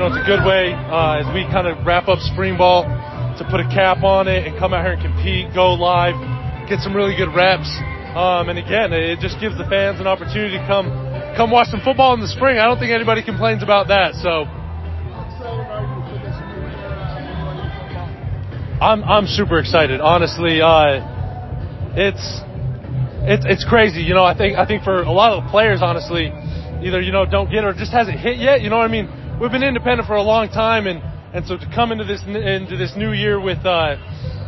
know, it's a good way uh, as we kind of wrap up spring ball to put a cap on it and come out here and compete, go live, get some really good reps. Um, and again, it just gives the fans an opportunity to come come watch some football in the spring. I don't think anybody complains about that. So. I'm I'm super excited. Honestly, uh, it's it's it's crazy. You know, I think I think for a lot of the players, honestly, either you know don't get it or just hasn't hit yet. You know what I mean? We've been independent for a long time, and and so to come into this into this new year with uh,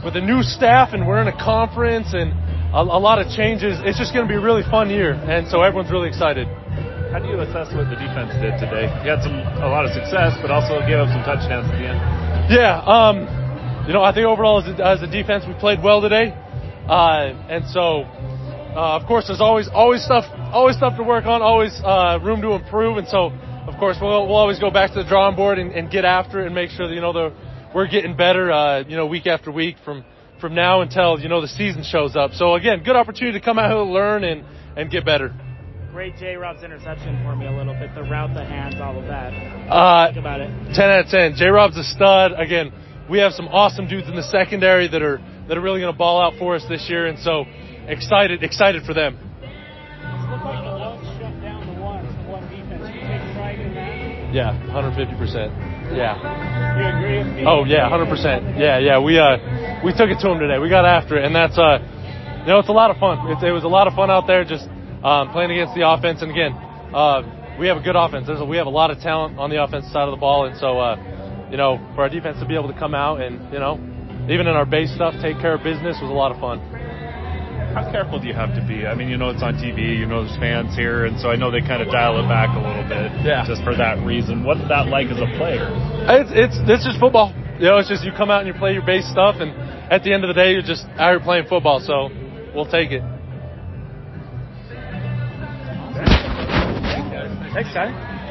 with a new staff, and we're in a conference and a, a lot of changes. It's just going to be a really fun year, and so everyone's really excited. How do you assess what the defense did today? You had some a lot of success, but also gave up some touchdowns at the end. Yeah. Um, you know, I think overall as a, as a defense, we played well today, uh, and so uh, of course there's always always stuff always stuff to work on, always uh, room to improve, and so of course we'll, we'll always go back to the drawing board and, and get after it and make sure that you know the, we're getting better, uh, you know, week after week from from now until you know the season shows up. So again, good opportunity to come out here, learn, and and get better. Great J Rob's interception for me a little bit. The route, the hands, all of that. Uh, Think about it. 10 out of 10. J Rob's a stud. Again, we have some awesome dudes in the secondary that are that are really going to ball out for us this year, and so excited excited for them. Yeah, 150 percent. Yeah. You agree with me? Oh yeah, 100 percent. Yeah, yeah. We uh we took it to them today. We got after it, and that's uh you know it's a lot of fun. It, it was a lot of fun out there just um, playing against the offense, and again. Uh, we have a good offense. There's a, we have a lot of talent on the offensive side of the ball, and so uh, you know, for our defense to be able to come out and, you know, even in our base stuff, take care of business was a lot of fun. How careful do you have to be? I mean, you know it's on TV, you know there's fans here, and so I know they kind of dial it back a little bit, yeah. just for that reason. What's that like as a player? It's it's it's just football. You know, it's just you come out and you play your base stuff, and at the end of the day, you're just out here playing football. So we'll take it. Thanks, guys.